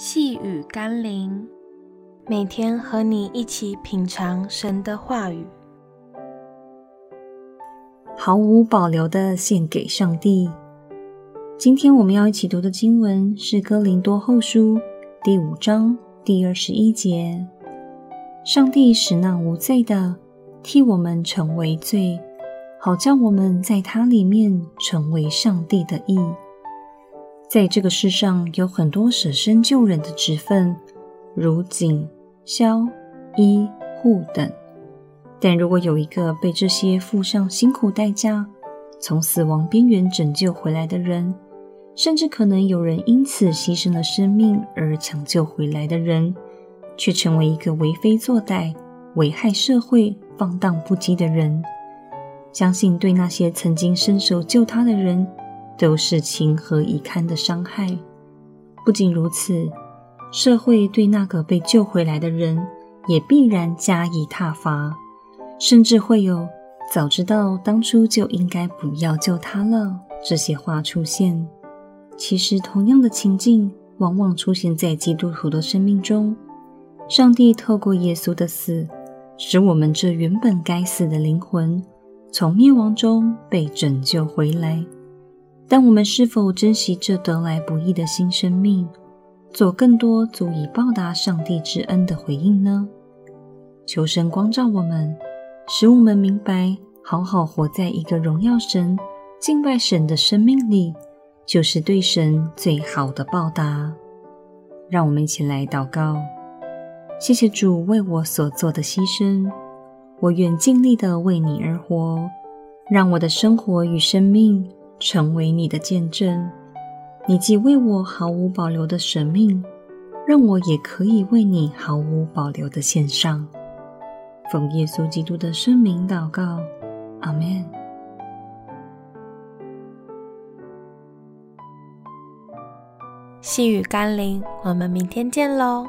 细雨甘霖，每天和你一起品尝神的话语，毫无保留地献给上帝。今天我们要一起读的经文是《哥林多后书》第五章第二十一节：“上帝使那无罪的替我们成为罪，好叫我们在他里面成为上帝的义。”在这个世上，有很多舍身救人的职分，如警、消、医、护等。但如果有一个被这些付上辛苦代价、从死亡边缘拯救回来的人，甚至可能有人因此牺牲了生命而抢救回来的人，却成为一个为非作歹、危害社会、放荡不羁的人，相信对那些曾经伸手救他的人，都是情何以堪的伤害。不仅如此，社会对那个被救回来的人也必然加以挞伐，甚至会有“早知道当初就应该不要救他了”这些话出现。其实，同样的情境往往出现在基督徒的生命中。上帝透过耶稣的死，使我们这原本该死的灵魂从灭亡中被拯救回来。但我们是否珍惜这得来不易的新生命，做更多足以报答上帝之恩的回应呢？求神光照我们，使我们明白，好好活在一个荣耀神、敬拜神的生命里，就是对神最好的报答。让我们一起来祷告：谢谢主为我所做的牺牲，我愿尽力的为你而活，让我的生活与生命。成为你的见证，你既为我毫无保留的舍命，让我也可以为你毫无保留的献上。奉耶稣基督的圣名祷告，阿门。细雨甘霖，我们明天见喽。